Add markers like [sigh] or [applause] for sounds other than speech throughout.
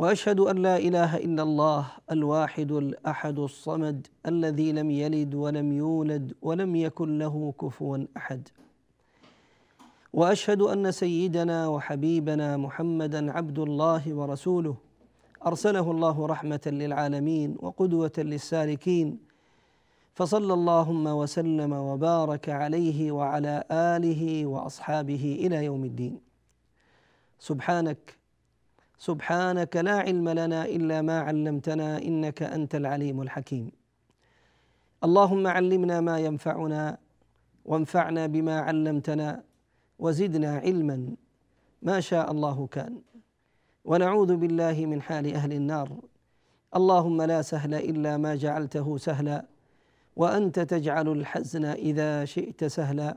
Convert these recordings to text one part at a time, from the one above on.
وأشهد أن لا إله إلا الله الواحد الأحد الصمد الذي لم يلد ولم يولد ولم يكن له كفوا أحد. وأشهد أن سيدنا وحبيبنا محمدا عبد الله ورسوله. أرسله الله رحمة للعالمين وقدوة للسالكين. فصلى اللهم وسلم وبارك عليه وعلى آله وأصحابه إلى يوم الدين. سبحانك سبحانك لا علم لنا إلا ما علمتنا إنك أنت العليم الحكيم. اللهم علمنا ما ينفعنا وانفعنا بما علمتنا وزدنا علما ما شاء الله كان. ونعوذ بالله من حال أهل النار. اللهم لا سهل إلا ما جعلته سهلا وأنت تجعل الحزن إذا شئت سهلا.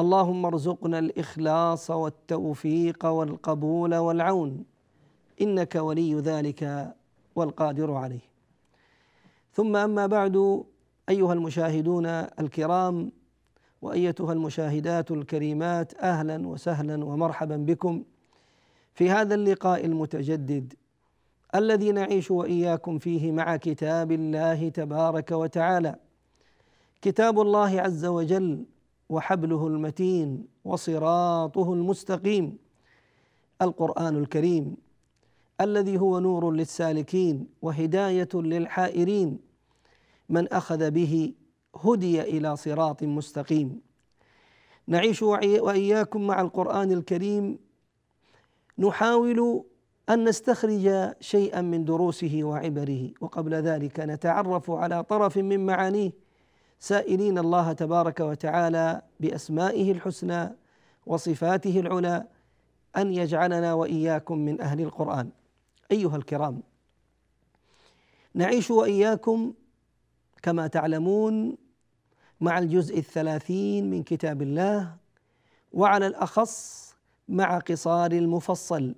اللهم ارزقنا الإخلاص والتوفيق والقبول والعون. إنك ولي ذلك والقادر عليه. ثم أما بعد أيها المشاهدون الكرام وأيتها المشاهدات الكريمات أهلا وسهلا ومرحبا بكم في هذا اللقاء المتجدد الذي نعيش وإياكم فيه مع كتاب الله تبارك وتعالى. كتاب الله عز وجل وحبله المتين وصراطه المستقيم القرآن الكريم. الذي هو نور للسالكين وهداية للحائرين. من أخذ به هدي إلى صراط مستقيم. نعيش وإياكم مع القرآن الكريم. نحاول أن نستخرج شيئا من دروسه وعبره. وقبل ذلك نتعرف على طرف من معانيه. سائلين الله تبارك وتعالى بأسمائه الحسنى وصفاته العلى أن يجعلنا وإياكم من أهل القرآن. أيها الكرام نعيش وإياكم كما تعلمون مع الجزء الثلاثين من كتاب الله وعلى الأخص مع قصار المفصل.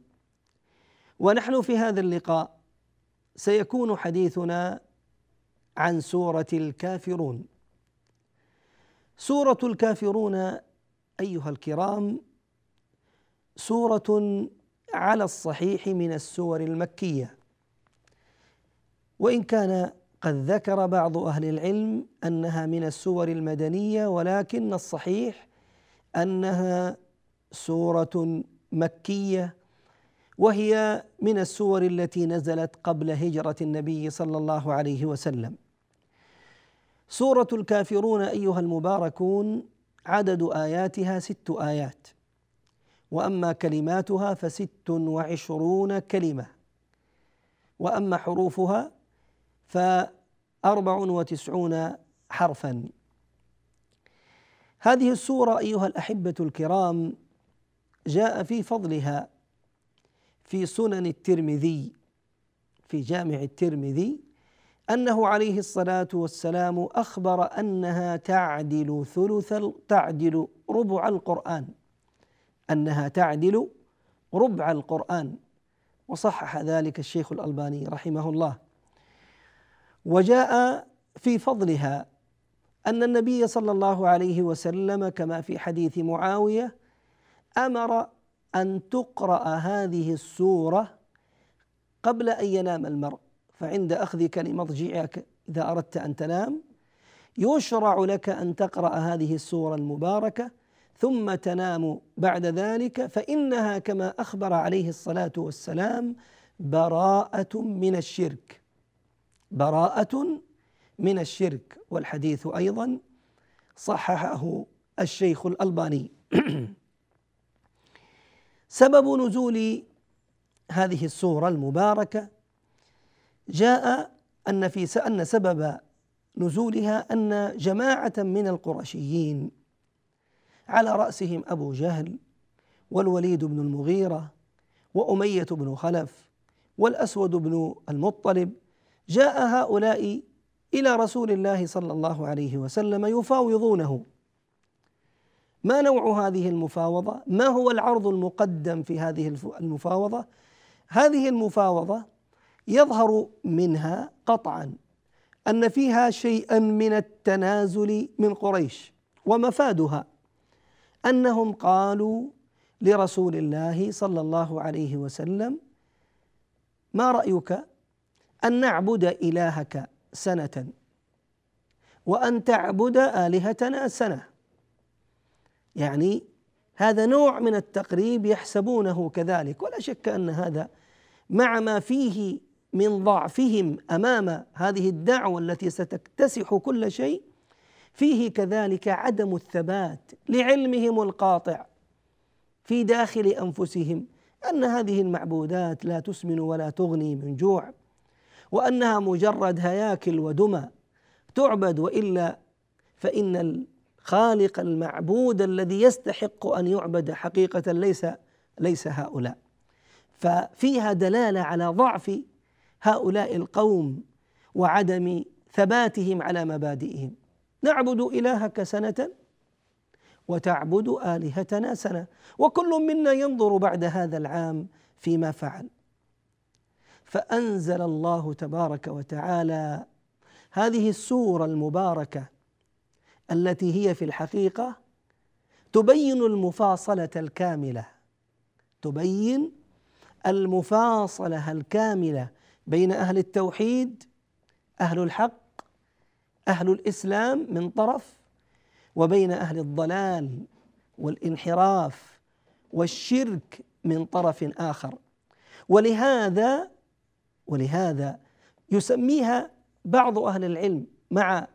ونحن في هذا اللقاء سيكون حديثنا عن سورة الكافرون. سورة الكافرون أيها الكرام سورة على الصحيح من السور المكية. وإن كان قد ذكر بعض أهل العلم أنها من السور المدنية ولكن الصحيح أنها سورة مكية وهي من السور التي نزلت قبل هجرة النبي صلى الله عليه وسلم. سورة الكافرون أيها المباركون عدد آياتها ست آيات. وأما كلماتها فست وعشرون كلمة. وأما حروفها فأربع وتسعون حرفا. هذه السورة أيها الأحبة الكرام جاء في فضلها في سنن الترمذي في جامع الترمذي أنه عليه الصلاة والسلام أخبر أنها تعدل ثلث تعدل ربع القرآن. أنها تعدل ربع القرآن. وصحح ذلك الشيخ الألباني رحمه الله. وجاء في فضلها أن النبي صلى الله عليه وسلم كما في حديث معاوية أمر أن تقرأ هذه السورة قبل أن ينام المرء فعند أخذك لمضجعك إذا أردت أن تنام يشرع لك أن تقرأ هذه السورة المباركة ثم تنام بعد ذلك فإنها كما أخبر عليه الصلاة والسلام براءة من الشرك. براءة من الشرك. والحديث أيضا صححه الشيخ الألباني. [clears throat] سبب نزول هذه السورة المباركة جاء أن في أن سبب نزولها أن جماعة من القرشيين على رأسهم أبو جهل والوليد بن المغيرة وأمية بن خلف والأسود بن المطلب جاء هؤلاء إلى رسول الله صلى الله عليه وسلم يفاوضونه ما نوع هذه المفاوضة؟ ما هو العرض المقدم في هذه المفاوضة؟ هذه المفاوضة يظهر منها قطعا أن فيها شيئا من التنازل من قريش ومفادها أنهم قالوا لرسول الله صلى الله عليه وسلم ما رأيك أن نعبد إلهك سنة وأن تعبد آلهتنا سنة? يعني هذا نوع من التقريب يحسبونه كذلك ولا شك أن هذا مع ما فيه من ضعفهم أمام هذه الدعوة التي ستكتسح كل شيء فيه كذلك عدم الثبات لعلمهم القاطع في داخل أنفسهم أن هذه المعبودات لا تسمن ولا تغني من جوع وأنها مجرد هياكل ودمى تعبد وإلا فإن الخالق المعبود الذي يستحق أن يعبد حقيقة ليس ليس هؤلاء. ففيها دلالة على ضعف هؤلاء القوم وعدم ثباتهم على مبادئهم. نعبد إلهك سنة وتعبد آلهتنا سنة. وكل منا ينظر بعد هذا العام فيما فعل. فأنزل الله تبارك وتعالى هذه السورة المباركة التي هي في الحقيقة تبين المفاصلة الكاملة. تبين المفاصلة الكاملة بين أهل التوحيد أهل الحق أهل الإسلام من طرف وبين أهل الضلال والانحراف والشرك من طرف آخر. ولهذا ولهذا يسميها بعض أهل العلم مع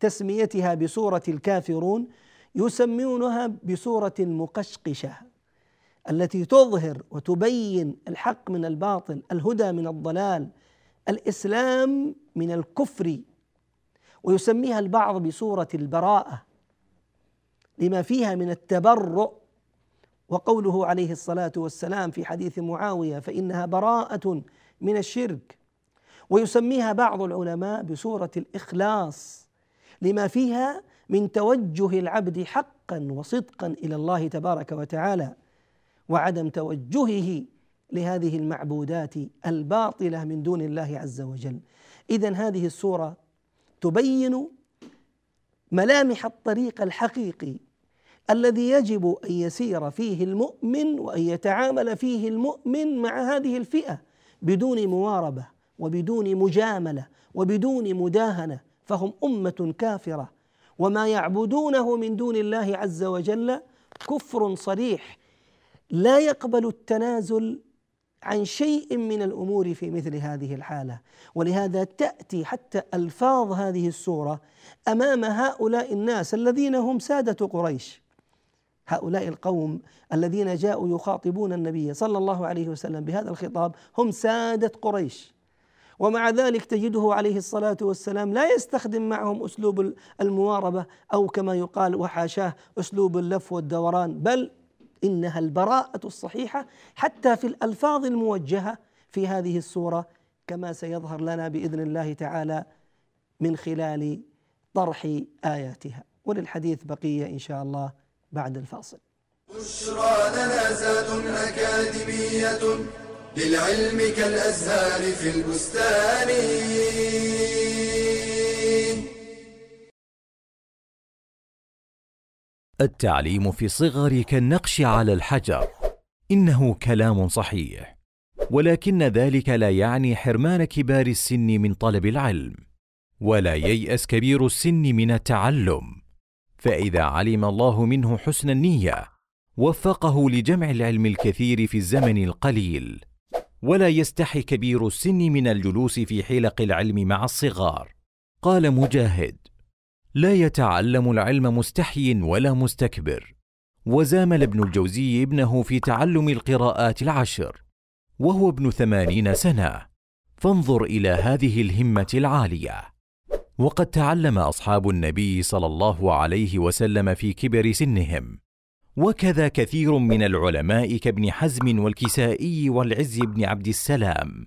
تسميتها بسورة الكافرون يسمونها بسورة المقشقشة التي تظهر وتبين الحق من الباطل الهدى من الضلال الإسلام من الكفر ويسميها البعض بصورة البراءة لما فيها من التبرؤ وقوله عليه الصلاة والسلام في حديث معاوية فإنها براءة من الشرك ويسميها بعض العلماء بصورة الإخلاص لما فيها من توجه العبد حقا وصدقا إلى الله تبارك وتعالى وعدم توجهه لهذه المعبودات الباطلة من دون الله عز وجل. اذا هذه السورة تبين ملامح الطريق الحقيقي الذي يجب أن يسير فيه المؤمن وأن يتعامل فيه المؤمن مع هذه الفئة بدون مواربة وبدون مجاملة وبدون مداهنة فهم أمة كافرة. وما يعبدونه من دون الله عز وجل كفر صريح. لا يقبل التنازل عن شيء من الأمور في مثل هذه الحالة. ولهذا تأتي حتى ألفاظ هذه السورة أمام هؤلاء الناس الذين هم سادة قريش. هؤلاء القوم الذين جاءوا يخاطبون النبي صلى الله عليه وسلم بهذا الخطاب هم سادة قريش. ومع ذلك تجده عليه الصلاة والسلام لا يستخدم معهم أسلوب المواربة أو كما يقال وحاشاه أسلوب اللف والدوران بل إنها البراءة الصحيحة حتى في الألفاظ الموجهة في هذه السورة كما سيظهر لنا بإذن الله تعالى من خلال طرح آياتها وللحديث بقية إن شاء الله بعد الفاصل. بشرى لنا زاد أكاديمية للعلم كالأزهار في البستان التعليم في الصغر كالنقش على الحجر. إنه كلام صحيح. ولكن ذلك لا يعني حرمان كبار السن من طلب العلم. ولا ييأس كبير السن من التعلم. فإذا علم الله منه حسن النية وفقه لجمع العلم الكثير في الزمن القليل. ولا يستحي كبير السن من الجلوس في حلق العلم مع الصغار. قال مجاهد لا يتعلم العلم مستحي ولا مستكبر. وزامل ابن الجوزي ابنه في تعلم القراءات العشر وهو ابن ثمانين سنة. فانظر إلى هذه الهمة العالية. وقد تعلم أصحاب النبي صلى الله عليه وسلم في كبر سنهم. وكذا كثير من العلماء كابن حزم والكسائي والعز بن عبد السلام.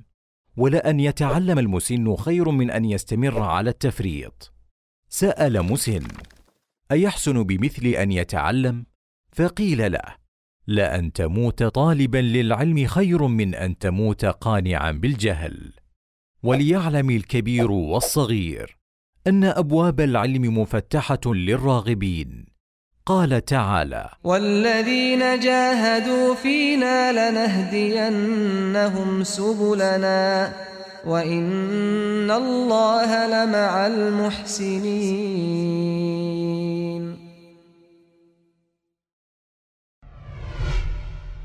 ولان يتعلم المسن خير من أن يستمر على التفريط. سأل مسن أيحسن بمثل أن يتعلم؟ فقيل له لأن تموت طالبا للعلم خير من أن تموت قانعا بالجهل. وليعلم الكبير والصغير أن أبواب العلم مفتحة للراغبين. قال تعالى والذين جاهدوا فينا لنهدينهم سبلنا. وان الله لمع المحسنين.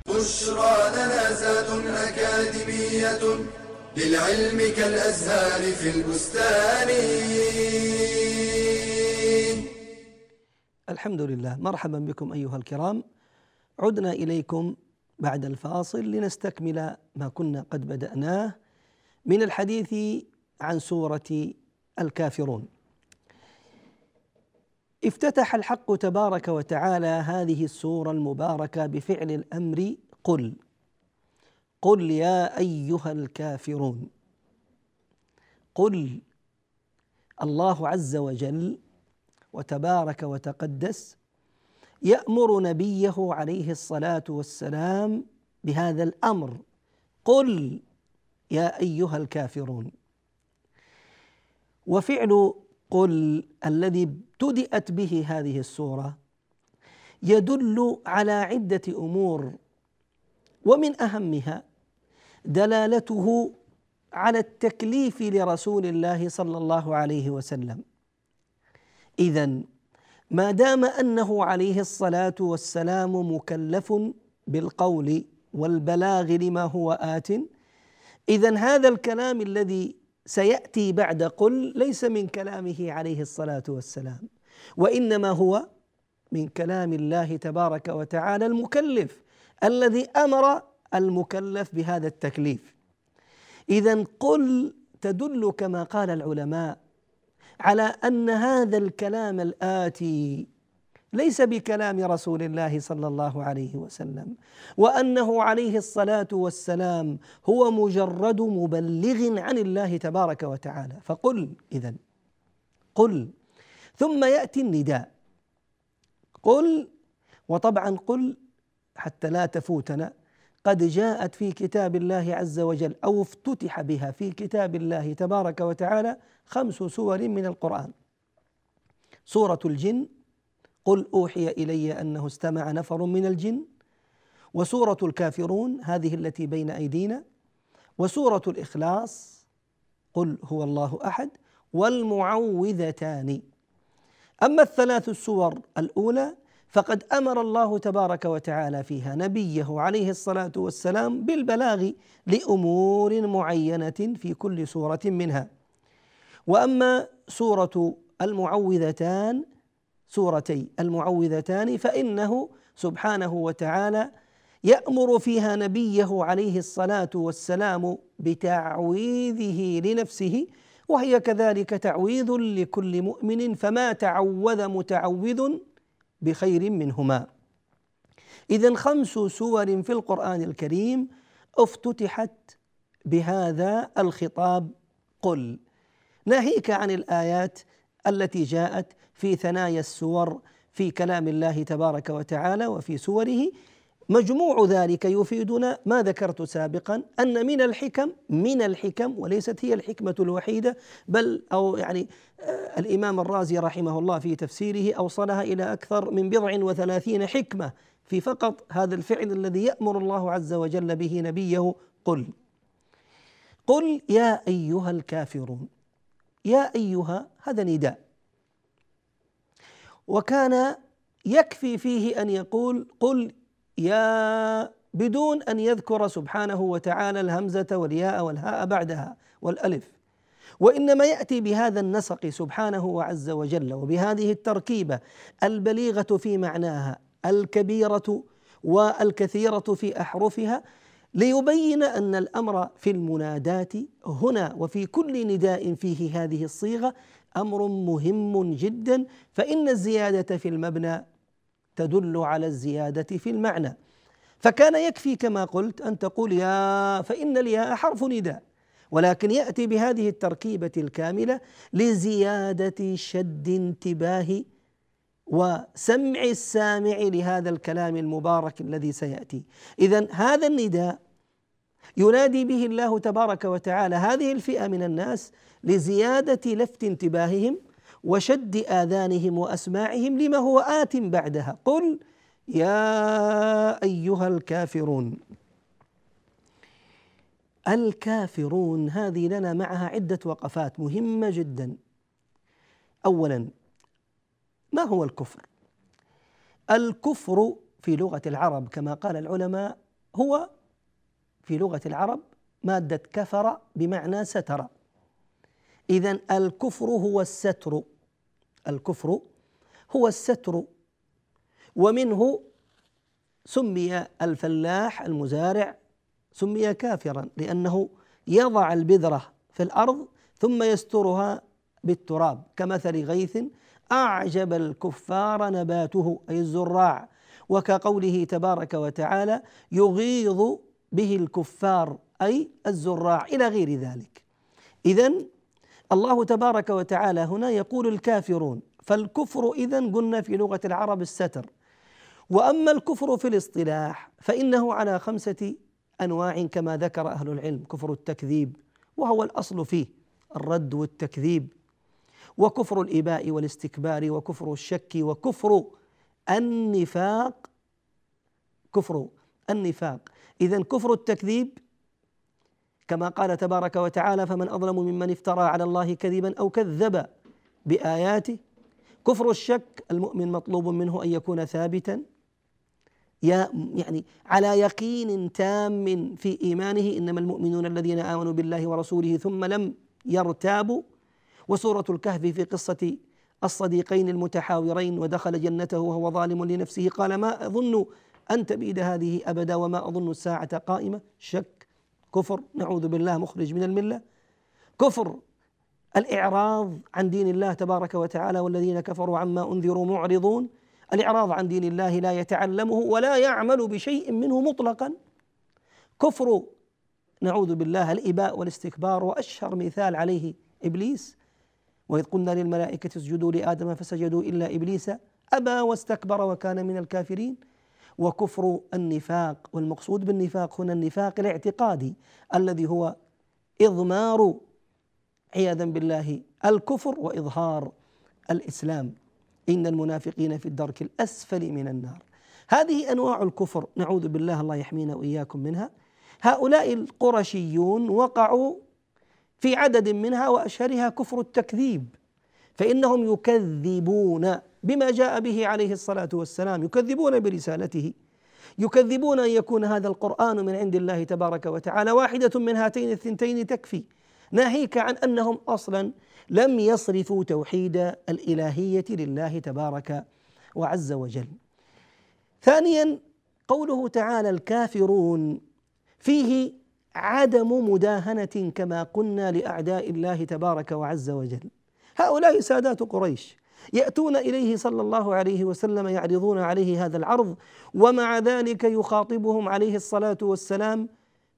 بشرى لنا زاد أكاديمية للعلم كالأزهار في البستان. الحمد لله مرحبا بكم أيها الكرام. عدنا إليكم بعد الفاصل لنستكمل ما كنا قد بدأناه من الحديث عن سورة الكافرون. افتتح الحق تبارك وتعالى هذه السورة المباركة بفعل الأمر قل. قل يا أيها الكافرون. قل. الله عز وجل وتبارك وتقدس يأمر نبيه عليه الصلاة والسلام بهذا الأمر. قل. يا أيها الكافرون. وفعل قل الذي ابتدأت به هذه السورة يدل على عدة أمور ومن أهمها دلالته على التكليف لرسول الله صلى الله عليه وسلم. اذا ما دام أنه عليه الصلاة والسلام مكلف بالقول والبلاغ لما هو آت اذا هذا الكلام الذي سيأتي بعد قل ليس من كلامه عليه الصلاة والسلام وإنما هو من كلام الله تبارك وتعالى المكلف الذي أمر المكلف بهذا التكليف. اذا قل تدل كما قال العلماء على أن هذا الكلام الآتي ليس بكلام رسول الله صلى الله عليه وسلم. وأنه عليه الصلاة والسلام هو مجرد مبلغ عن الله تبارك وتعالى. فقل اذا قل. ثم يأتي النداء. قل وطبعا قل حتى لا تفوتنا. قد جاءت في كتاب الله عز وجل أو افتتح بها في كتاب الله تبارك وتعالى خمس سور من القرآن. سورة الجن قل أوحي إلي أنه استمع نفر من الجن. وسورة الكافرون هذه التي بين أيدينا. وسورة الإخلاص قل هو الله أحد. والمعوذتان. أما الثلاث السور الأولى فقد أمر الله تبارك وتعالى فيها نبيه عليه الصلاة والسلام بالبلاغ لأمور معينة في كل سورة منها. وأما سورة المعوذتان سورتي المعوذتان فإنه سبحانه وتعالى يأمر فيها نبيه عليه الصلاة والسلام بتعويذه لنفسه وهي كذلك تعويذ لكل مؤمن فما تعوذ متعوذ بخير منهما. اذا خمس سور في القرآن الكريم افتتحت بهذا الخطاب. قل ناهيك عن الآيات التي جاءت في ثنايا السور في كلام الله تبارك وتعالى وفي سوره. مجموع ذلك يفيدنا ما ذكرت سابقا أن من الحكم من الحكم وليست هي الحكمة الوحيدة بل أو يعني آه الإمام الرازي رحمه الله في تفسيره أوصلها إلى أكثر من بضع وثلاثين حكمة في فقط هذا الفعل الذي يأمر الله عز وجل به نبيه. قل قل يا أيها الكافرون يا أيها هذا نداء وكان يكفي فيه أن يقول قل يا بدون أن يذكر سبحانه وتعالى الهمزة والياء والهاء بعدها والألف. وإنما يأتي بهذا النسق سبحانه عز وجل وبهذه التركيبة البليغة في معناها الكبيرة والكثيرة في أحرفها ليبين أن الأمر في المنادات هنا وفي كل نداء فيه هذه الصيغة أمر مهم جدا فإن الزيادة في المبنى تدل على الزيادة في المعنى. فكان يكفي كما قلت أن تقول يا فإن الياء حرف نداء. ولكن يأتي بهذه التركيبة الكاملة لزيادة شد انتباه وسمع السامع لهذا الكلام المبارك الذي سيأتي. اذا هذا النداء ينادي به الله تبارك وتعالى هذه الفئة من الناس لزيادة لفت انتباههم وشد آذانهم وأسماعهم لما هو آت بعدها. قل يا أيها الكافرون. الكافرون هذه لنا معها عدة وقفات مهمة جدا. اولا ما هو الكفر؟ الكفر في لغة العرب كما قال العلماء هو في لغة العرب مادة كفر بمعنى ستر. اذا الكفر هو الستر. الكفر هو الستر. ومنه سمي الفلاح المزارع سمي كافرا لأنه يضع البذرة في الأرض ثم يسترها بالتراب كمثل غيث أعجب الكفار نباته أي الزراع. وكقوله تبارك وتعالى يغيظ به الكفار أي الزراع إلى غير ذلك. اذا الله تبارك وتعالى هنا يقول الكافرون فالكفر اذا قلنا في لغة العرب الستر. وأما الكفر في الاصطلاح فإنه على خمسة أنواع كما ذكر أهل العلم كفر التكذيب وهو الأصل فيه الرد والتكذيب وكفر الإباء والاستكبار وكفر الشك وكفر النفاق كفر النفاق. اذا كفر التكذيب كما قال تبارك وتعالى فمن أظلم ممن افترى على الله كذبا أو كذب بآياته. كفر الشك المؤمن مطلوب منه أن يكون ثابتا. يعني على يقين تام في إيمانه إنما المؤمنون الذين آمنوا بالله ورسوله ثم لم يرتابوا. وسورة الكهف في قصة الصديقين المتحاورين ودخل جنته وهو ظالم لنفسه. قال ما أظن أن تبيد هذه أبدا وما أظن الساعة قائمة. شك. كفر. نعوذ بالله. مخرج من الملة. كفر. الإعراض عن دين الله تبارك وتعالى والذين كفروا عما أنذروا معرضون. الإعراض عن دين الله لا يتعلمه ولا يعمل بشيء منه مطلقا. كفر. نعوذ بالله. الإباء والاستكبار وأشهر مثال عليه إبليس. وإذ قلنا للملائكة اسجدوا لآدم فسجدوا إلا إبليس أبى واستكبر وكان من الكافرين. وكفر النفاق والمقصود بالنفاق هنا النفاق الاعتقادي الذي هو إضمار عياذا بالله الكفر وإظهار الإسلام. إن المنافقين في الدرك الأسفل من النار. هذه أنواع الكفر نعوذ بالله الله يحمينا وإياكم منها. هؤلاء القرشيون وقعوا في عدد منها وأشهرها كفر التكذيب. فإنهم يكذبون بما جاء به عليه الصلاة والسلام يكذبون برسالته يكذبون أن يكون هذا القرآن من عند الله تبارك وتعالى واحدة من هاتين الثنتين تكفي ناهيك عن أنهم أصلا لم يصرفوا توحيد الإلهية لله تبارك وعز وجل. ثانيا قوله تعالى الكافرون فيه عدم مداهنة كما قلنا لأعداء الله تبارك وعز وجل. هؤلاء سادات قريش يأتون إليه صلى الله عليه وسلم يعرضون عليه هذا العرض ومع ذلك يخاطبهم عليه الصلاة والسلام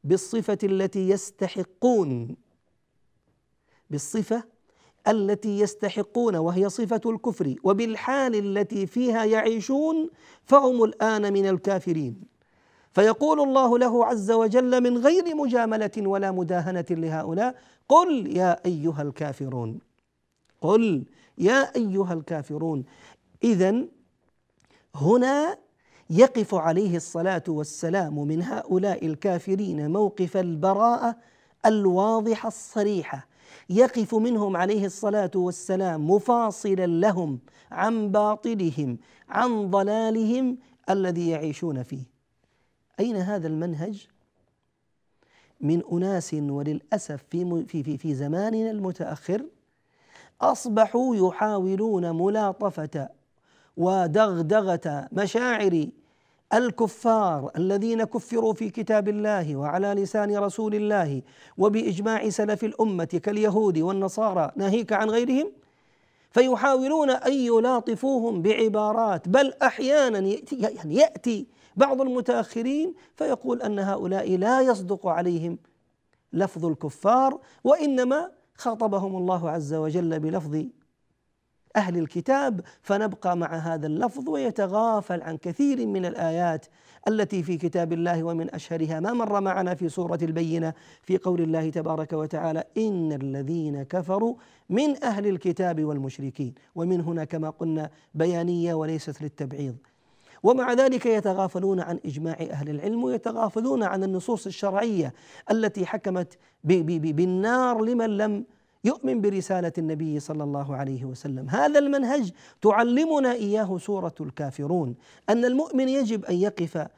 بالصفة التي يستحقون بالصفة التي يستحقون وهي صفة الكفر وبالحال التي فيها يعيشون فهم الآن من الكافرين. فيقول الله له عز وجل من غير مجاملة ولا مداهنة لهؤلاء قل يا أيها الكافرون قل يا أيها الكافرون. اذا هنا يقف عليه الصلاة والسلام من هؤلاء الكافرين موقف البراءة الواضحة الصريحة. يقف منهم عليه الصلاة والسلام مفاصلا لهم عن باطلهم عن ضلالهم الذي يعيشون فيه. أين هذا المنهج؟ من أناس وللأسف في في في, في زماننا المتأخر أصبحوا يحاولون ملاطفة ودغدغة مشاعر الكفار الذين كفروا في كتاب الله وعلى لسان رسول الله وبإجماع سلف الأمة كاليهود والنصارى. ناهيك عن غيرهم؟ فيحاولون أن يلاطفوهم بعبارات بل أحيانا يعني يأتي بعض المتأخرين فيقول أن هؤلاء لا يصدق عليهم لفظ الكفار وإنما خاطبهم الله عز وجل بلفظ أهل الكتاب فنبقى مع هذا اللفظ ويتغافل عن كثير من الآيات التي في كتاب الله ومن أشهرها. ما مر معنا في سورة البينة في قول الله تبارك وتعالى إن الذين كفروا من أهل الكتاب والمشركين. ومن هنا كما قلنا بيانية وليست للتبعيض. ومع ذلك يتغافلون عن إجماع أهل العلم ويتغافلون عن النصوص الشرعية التي حكمت بالنار لمن لم يؤمن برسالة النبي صلى الله عليه وسلم. هذا المنهج تعلمنا إياه سورة الكافرون أن المؤمن يجب أن يقف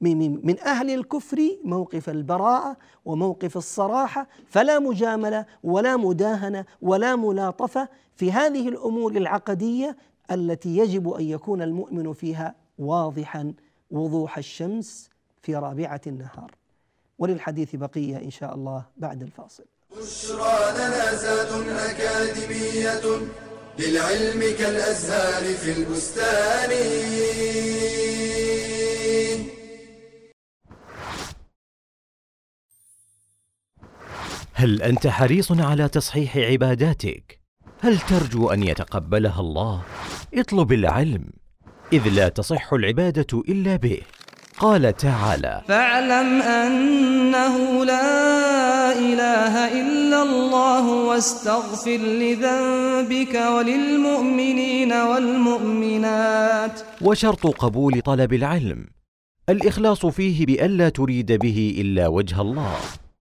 من أهل الكفر موقف البراءة وموقف الصراحة فلا مجاملة ولا مداهنة ولا ملاطفة في هذه الأمور العقدية التي يجب أن يكون المؤمن فيها واضحا وضوح الشمس في رابعة النهار. وللحديث بقية إن شاء الله بعد الفاصل. بشرى لنا زاد أكاديمية للعلم كالأزهار في البستان. هل أنت حريص على تصحيح عباداتك؟ هل ترجو أن يتقبلها الله؟ اطلب العلم. إذ لا تصح العبادة إلا به. قال تعالى فاعلم أنه لا إله إلا الله واستغفر لذنبك وللمؤمنين والمؤمنات. وشرط قبول طلب العلم. الإخلاص فيه بألا تريد به إلا وجه الله.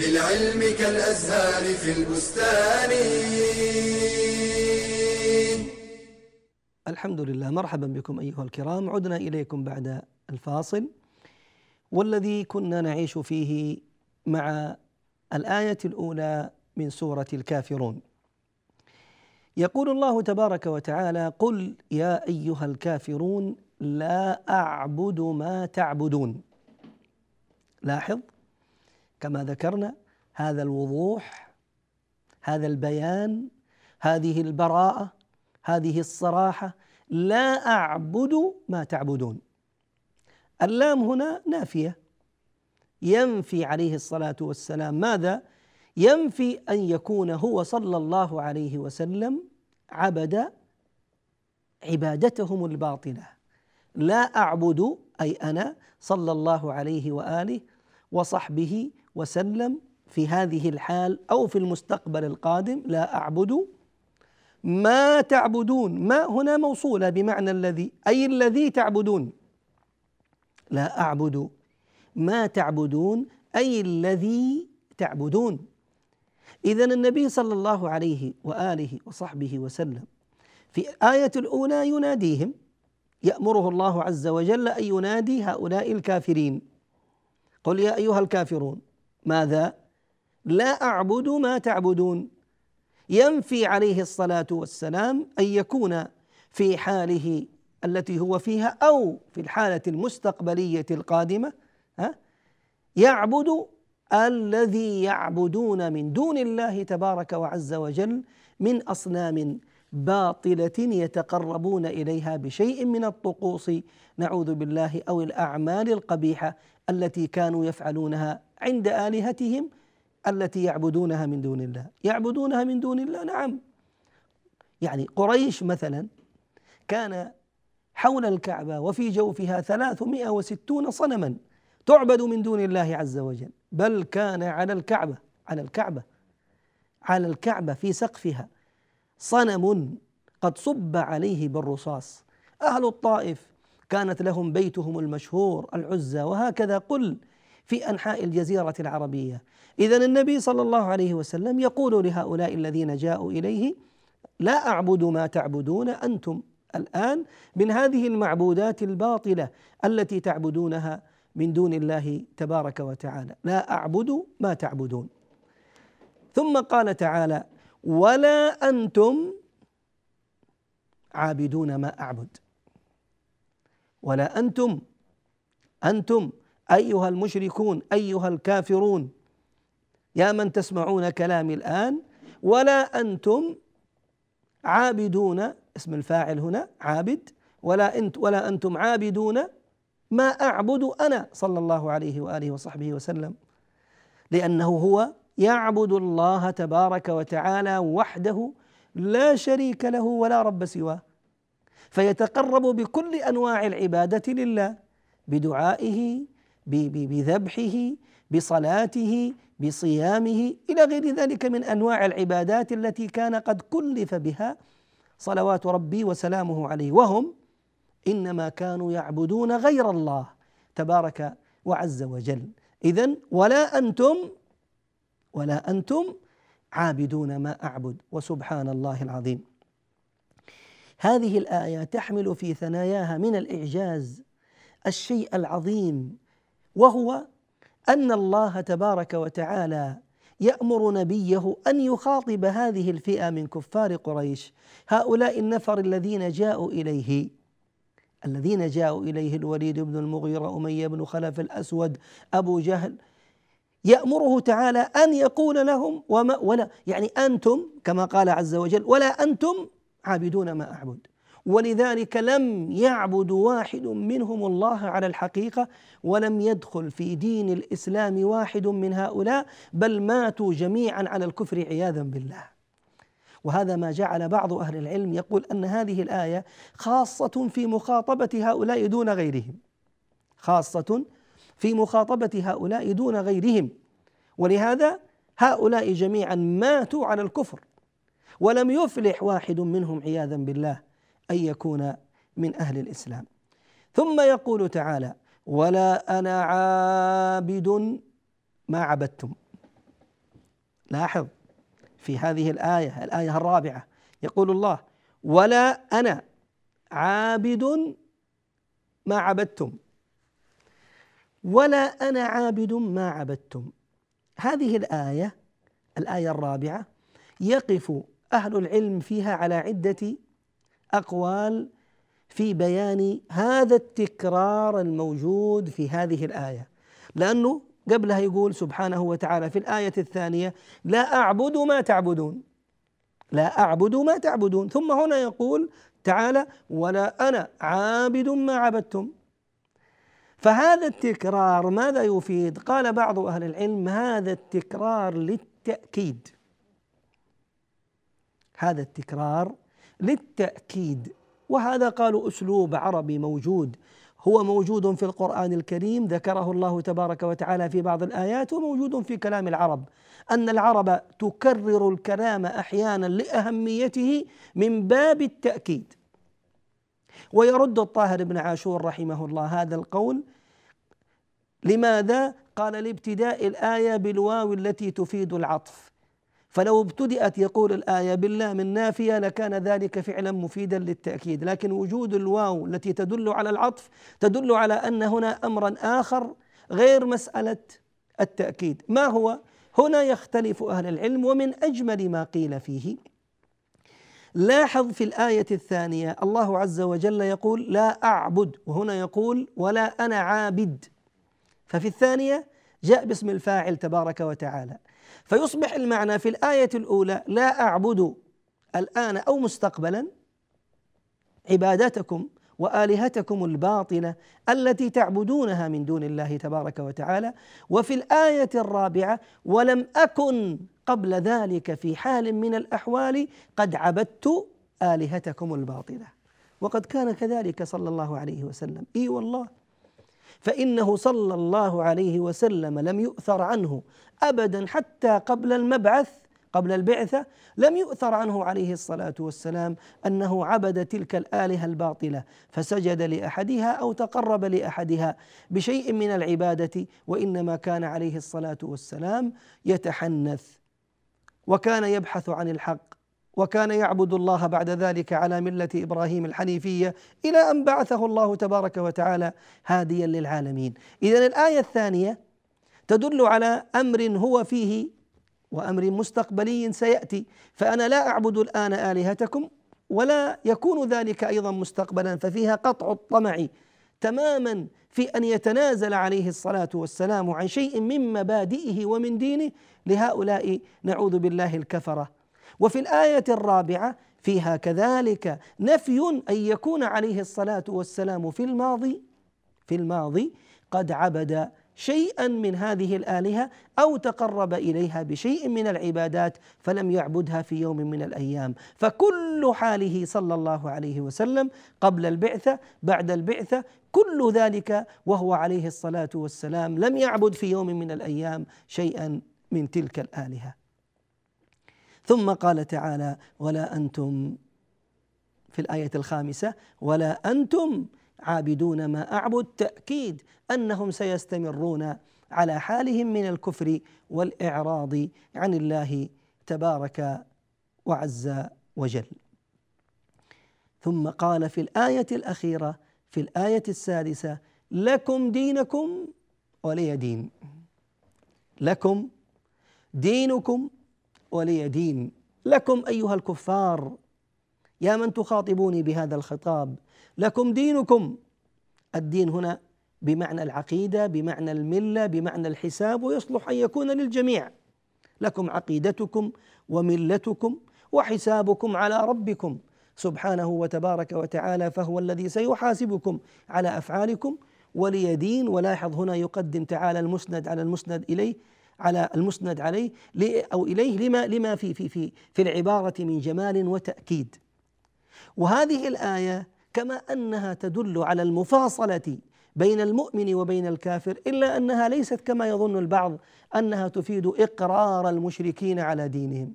للعلم كالأزهار في البستان. الحمد لله. مرحبا بكم أيها الكرام. عدنا إليكم بعد الفاصل. والذي كنا نعيش فيه مع الآية الأولى من سورة الكافرون. يقول الله تبارك وتعالى قل يا أيها الكافرون لا أعبد ما تعبدون. لاحظ؟ كما ذكرنا هذا الوضوح هذا البيان هذه البراءة هذه الصراحة لا أعبد ما تعبدون. اللام هنا نافية. ينفي عليه الصلاة والسلام ماذا؟ ينفي أن يكون هو صلى الله عليه وسلم عبد عبادتهم الباطلة. لا أعبد أي أنا صلى الله عليه وآله وصحبه وسلم في هذه الحال أو في المستقبل القادم لا أعبد. ما تعبدون ما هنا موصولة بمعنى الذي أي الذي تعبدون. لا أعبد. ما تعبدون أي الذي تعبدون. إذا النبي صلى الله عليه وآله وصحبه وسلم في آية الأولى يناديهم يأمره الله عز وجل أن ينادي هؤلاء الكافرين. قل يا أيها الكافرون ماذا؟ لا أعبد ما تعبدون ينفي عليه الصلاة والسلام أن يكون في حاله التي هو فيها أو في الحالة المستقبلية القادمة ها يعبد الذي يعبدون من دون الله تبارك وعز وجل من أصنام باطلة يتقربون إليها بشيء من الطقوس نعوذ بالله أو الأعمال القبيحة التي كانوا يفعلونها عند آلهتهم التي يعبدونها من دون الله. يعبدونها من دون الله؟ نعم. يعني قريش مثلا كان حول الكعبة وفي جوفها ثلاثمائة وستون صنما تعبد من دون الله عز وجل بل كان على الكعبة على الكعبة على الكعبة في سقفها صنم قد صب عليه بالرصاص. أهل الطائف كانت لهم بيتهم المشهور العزى وهكذا. قل في أنحاء الجزيرة العربية. إذا النبي صلى الله عليه وسلم يقول لهؤلاء الذين جاءوا إليه لا أعبد ما تعبدون أنتم الآن من هذه المعبودات الباطلة التي تعبدونها من دون الله تبارك وتعالى. لا أعبد ما تعبدون. ثم قال تعالى ولا أنتم عابدون ما أعبد. ولا أنتم أنتم أيها المشركون أيها الكافرون يا من تسمعون كلامي الآن ولا أنتم عابدون اسم الفاعل هنا عابد ولا أنت ولا أنتم عابدون ما أعبد أنا صلى الله عليه وآله وصحبه وسلم. لأنه هو يعبد الله تبارك وتعالى وحده لا شريك له ولا رب سواه. فيتقرب بكل أنواع العبادة لله بدعائه بذبحه بصلاته بصيامه إلى غير ذلك من أنواع العبادات التي كان قد كلف بها صلوات ربي وسلامه عليه. وهم إنما كانوا يعبدون غير الله تبارك وعز وجل. اذا ولا أنتم ولا أنتم عابدون ما أعبد وسبحان الله العظيم. هذه الآية تحمل في ثناياها من الإعجاز الشيء العظيم وهو أن الله تبارك وتعالى يأمر نبيه أن يخاطب هذه الفئة من كفار قريش هؤلاء النفر الذين جاءوا إليه الذين جاءوا إليه الوليد بن المغيرة أمية بن خلف الأسود أبو جهل يأمره تعالى أن يقول لهم وما ولا يعني أنتم كما قال عز وجل ولا أنتم عابدون ما أعبد. ولذلك لم يعبد واحد منهم الله على الحقيقة ولم يدخل في دين الإسلام واحد من هؤلاء بل ماتوا جميعا على الكفر عياذا بالله. وهذا ما جعل بعض أهل العلم يقول أن هذه الآية خاصة في مخاطبة هؤلاء دون غيرهم. خاصة في مخاطبة هؤلاء دون غيرهم. ولهذا هؤلاء جميعا ماتوا على الكفر. ولم يفلح واحد منهم عياذا بالله. أن يكون من أهل الإسلام. ثم يقول تعالى ولا أنا عابد ما عبدتم. لاحظ في هذه الآية الآية الرابعة يقول الله ولا أنا عابد ما عبدتم. ولا أنا عابد ما عبدتم. هذه الآية الآية الرابعة يقف أهل العلم فيها على عدة أقوال في بيان هذا التكرار الموجود في هذه الآية. لأنه قبلها يقول سبحانه وتعالى في الآية الثانية لا أعبد ما تعبدون. لا أعبد ما تعبدون. ثم هنا يقول تعالى ولا أنا عابد ما عبدتم. فهذا التكرار ماذا يفيد؟ قال بعض أهل العلم هذا التكرار للتأكيد. هذا التكرار للتأكيد. وهذا قالوا أسلوب عربي موجود. هو موجود في القرآن الكريم ذكره الله تبارك وتعالى في بعض الآيات وموجود في كلام العرب. أن العرب تكرر الكلام أحيانا لأهميته من باب التأكيد. ويرد الطاهر بن عاشور رحمه الله هذا القول لماذا؟ قال لابتداء الآية بالواو التي تفيد العطف. فلو ابتدأت يقول الآية باللام النافية لكان ذلك فعلا مفيدا للتأكيد. لكن وجود الواو التي تدل على العطف تدل على أن هنا أمرا آخر غير مسألة التأكيد. ما هو؟ هنا يختلف أهل العلم ومن أجمل ما قيل فيه. لاحظ في الآية الثانية الله عز وجل يقول لا أعبد وهنا يقول ولا أنا عابد. ففي الثانية جاء باسم الفاعل تبارك وتعالى. فيصبح المعنى في الآية الأولى لا أعبد الآن أو مستقبلا عبادتكم وآلهتكم الباطلة التي تعبدونها من دون الله تبارك وتعالى. وفي الآية الرابعة ولم أكن قبل ذلك في حال من الأحوال قد عبدت آلهتكم الباطلة. وقد كان كذلك صلى الله عليه وسلم. إي والله فإنه صلى الله عليه وسلم لم يؤثر عنه ابدا حتى قبل المبعث قبل البعثة لم يؤثر عنه عليه الصلاة والسلام أنه عبد تلك الآلهة الباطلة فسجد لأحدها أو تقرب لأحدها بشيء من العبادة وإنما كان عليه الصلاة والسلام يتحنث وكان يبحث عن الحق. وكان يعبد الله بعد ذلك على ملة إبراهيم الحنيفية إلى أن بعثه الله تبارك وتعالى هاديا للعالمين. اذا الآية الثانية تدل على أمر هو فيه وأمر مستقبلي سيأتي. فأنا لا أعبد الآن آلهتكم ولا يكون ذلك أيضا مستقبلا ففيها قطع الطمع تماما في أن يتنازل عليه الصلاة والسلام عن شيء من مبادئه ومن دينه. لهؤلاء نعوذ بالله الكفرة. وفي الآية الرابعة فيها كذلك نفي أن يكون عليه الصلاة والسلام في الماضي في الماضي قد عبد شيئا من هذه الآلهة أو تقرب إليها بشيء من العبادات فلم يعبدها في يوم من الأيام. فكل حاله صلى الله عليه وسلم قبل البعثة بعد البعثة كل ذلك وهو عليه الصلاة والسلام. لم يعبد في يوم من الأيام شيئا من تلك الآلهة. ثم قال تعالى ولا أنتم في الآية الخامسة ولا أنتم عابدون ما أعبد تأكيد أنهم سيستمرون على حالهم من الكفر والإعراض عن الله تبارك وعز وجل. ثم قال في الآية الأخيرة في الآية السادسة لكم دينكم ولي دين. لكم دينكم ولي دين. لكم أيها الكفار يا من تخاطبوني بهذا الخطاب. لكم دينكم. الدين هنا بمعنى العقيدة بمعنى الملة بمعنى الحساب ويصلح أن يكون للجميع. لكم عقيدتكم وملتكم وحسابكم على ربكم سبحانه وتبارك وتعالى فهو الذي سيحاسبكم على أفعالكم. ولي دين ولاحظ هنا يقدم تعالى المسند على المسند إليه. على المسند عليه أو إليه لما لما في في في في العبارة من جمال وتأكيد. وهذه الآية كما أنها تدل على المفاصلة بين المؤمن وبين الكافر إلا أنها ليست كما يظن البعض أنها تفيد إقرار المشركين على دينهم.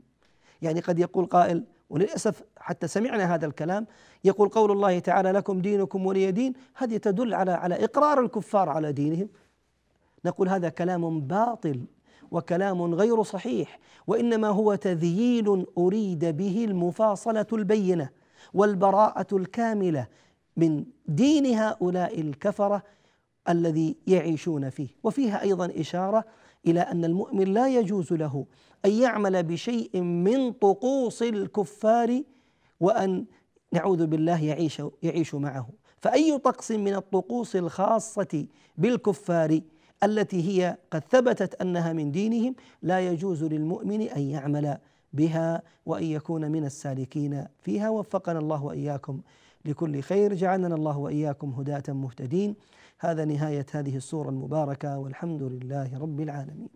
يعني قد يقول قائل وللأسف حتى سمعنا هذا الكلام يقول قول الله تعالى لكم دينكم ولي دين هذه تدل على على إقرار الكفار على دينهم. نقول هذا كلام باطل. وكلام غير صحيح وإنما هو تذييل أريد به المفاصلة البينة والبراءة الكاملة من دين هؤلاء الكفرة الذي يعيشون فيه. وفيها أيضا إشارة إلى أن المؤمن لا يجوز له أن يعمل بشيء من طقوس الكفار وأن نعوذ بالله يعيش يعيش معه. فأي طقس من الطقوس الخاصة بالكفار التي هي قد ثبتت أنها من دينهم لا يجوز للمؤمن أن يعمل بها وأن يكون من السالكين فيها. وفقنا الله وإياكم لكل خير. جعلنا الله وإياكم هداة مهتدين. هذا نهاية هذه السورة المباركة والحمد لله رب العالمين.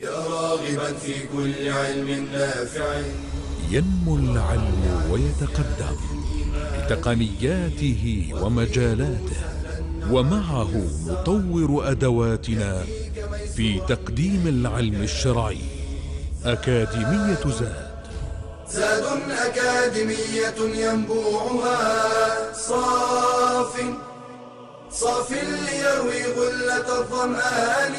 يا راغبا في كل علم نافع. ينمو العلم ويتقدم بتقنياته ومجالاته. ومعه نطور أدواتنا في تقديم العلم الشرعي أكاديمية زاد. زاد أكاديمية ينبوعها صاف صاف ليروي غلة الظمآن.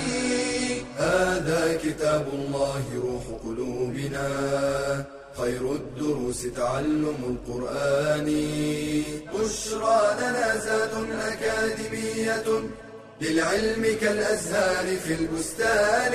هذا كتاب الله روح قلوبنا. خير الدروس تعلم القرآن. بشرى لنا زاد أكاديمية للعلم كالأزهار في البستان.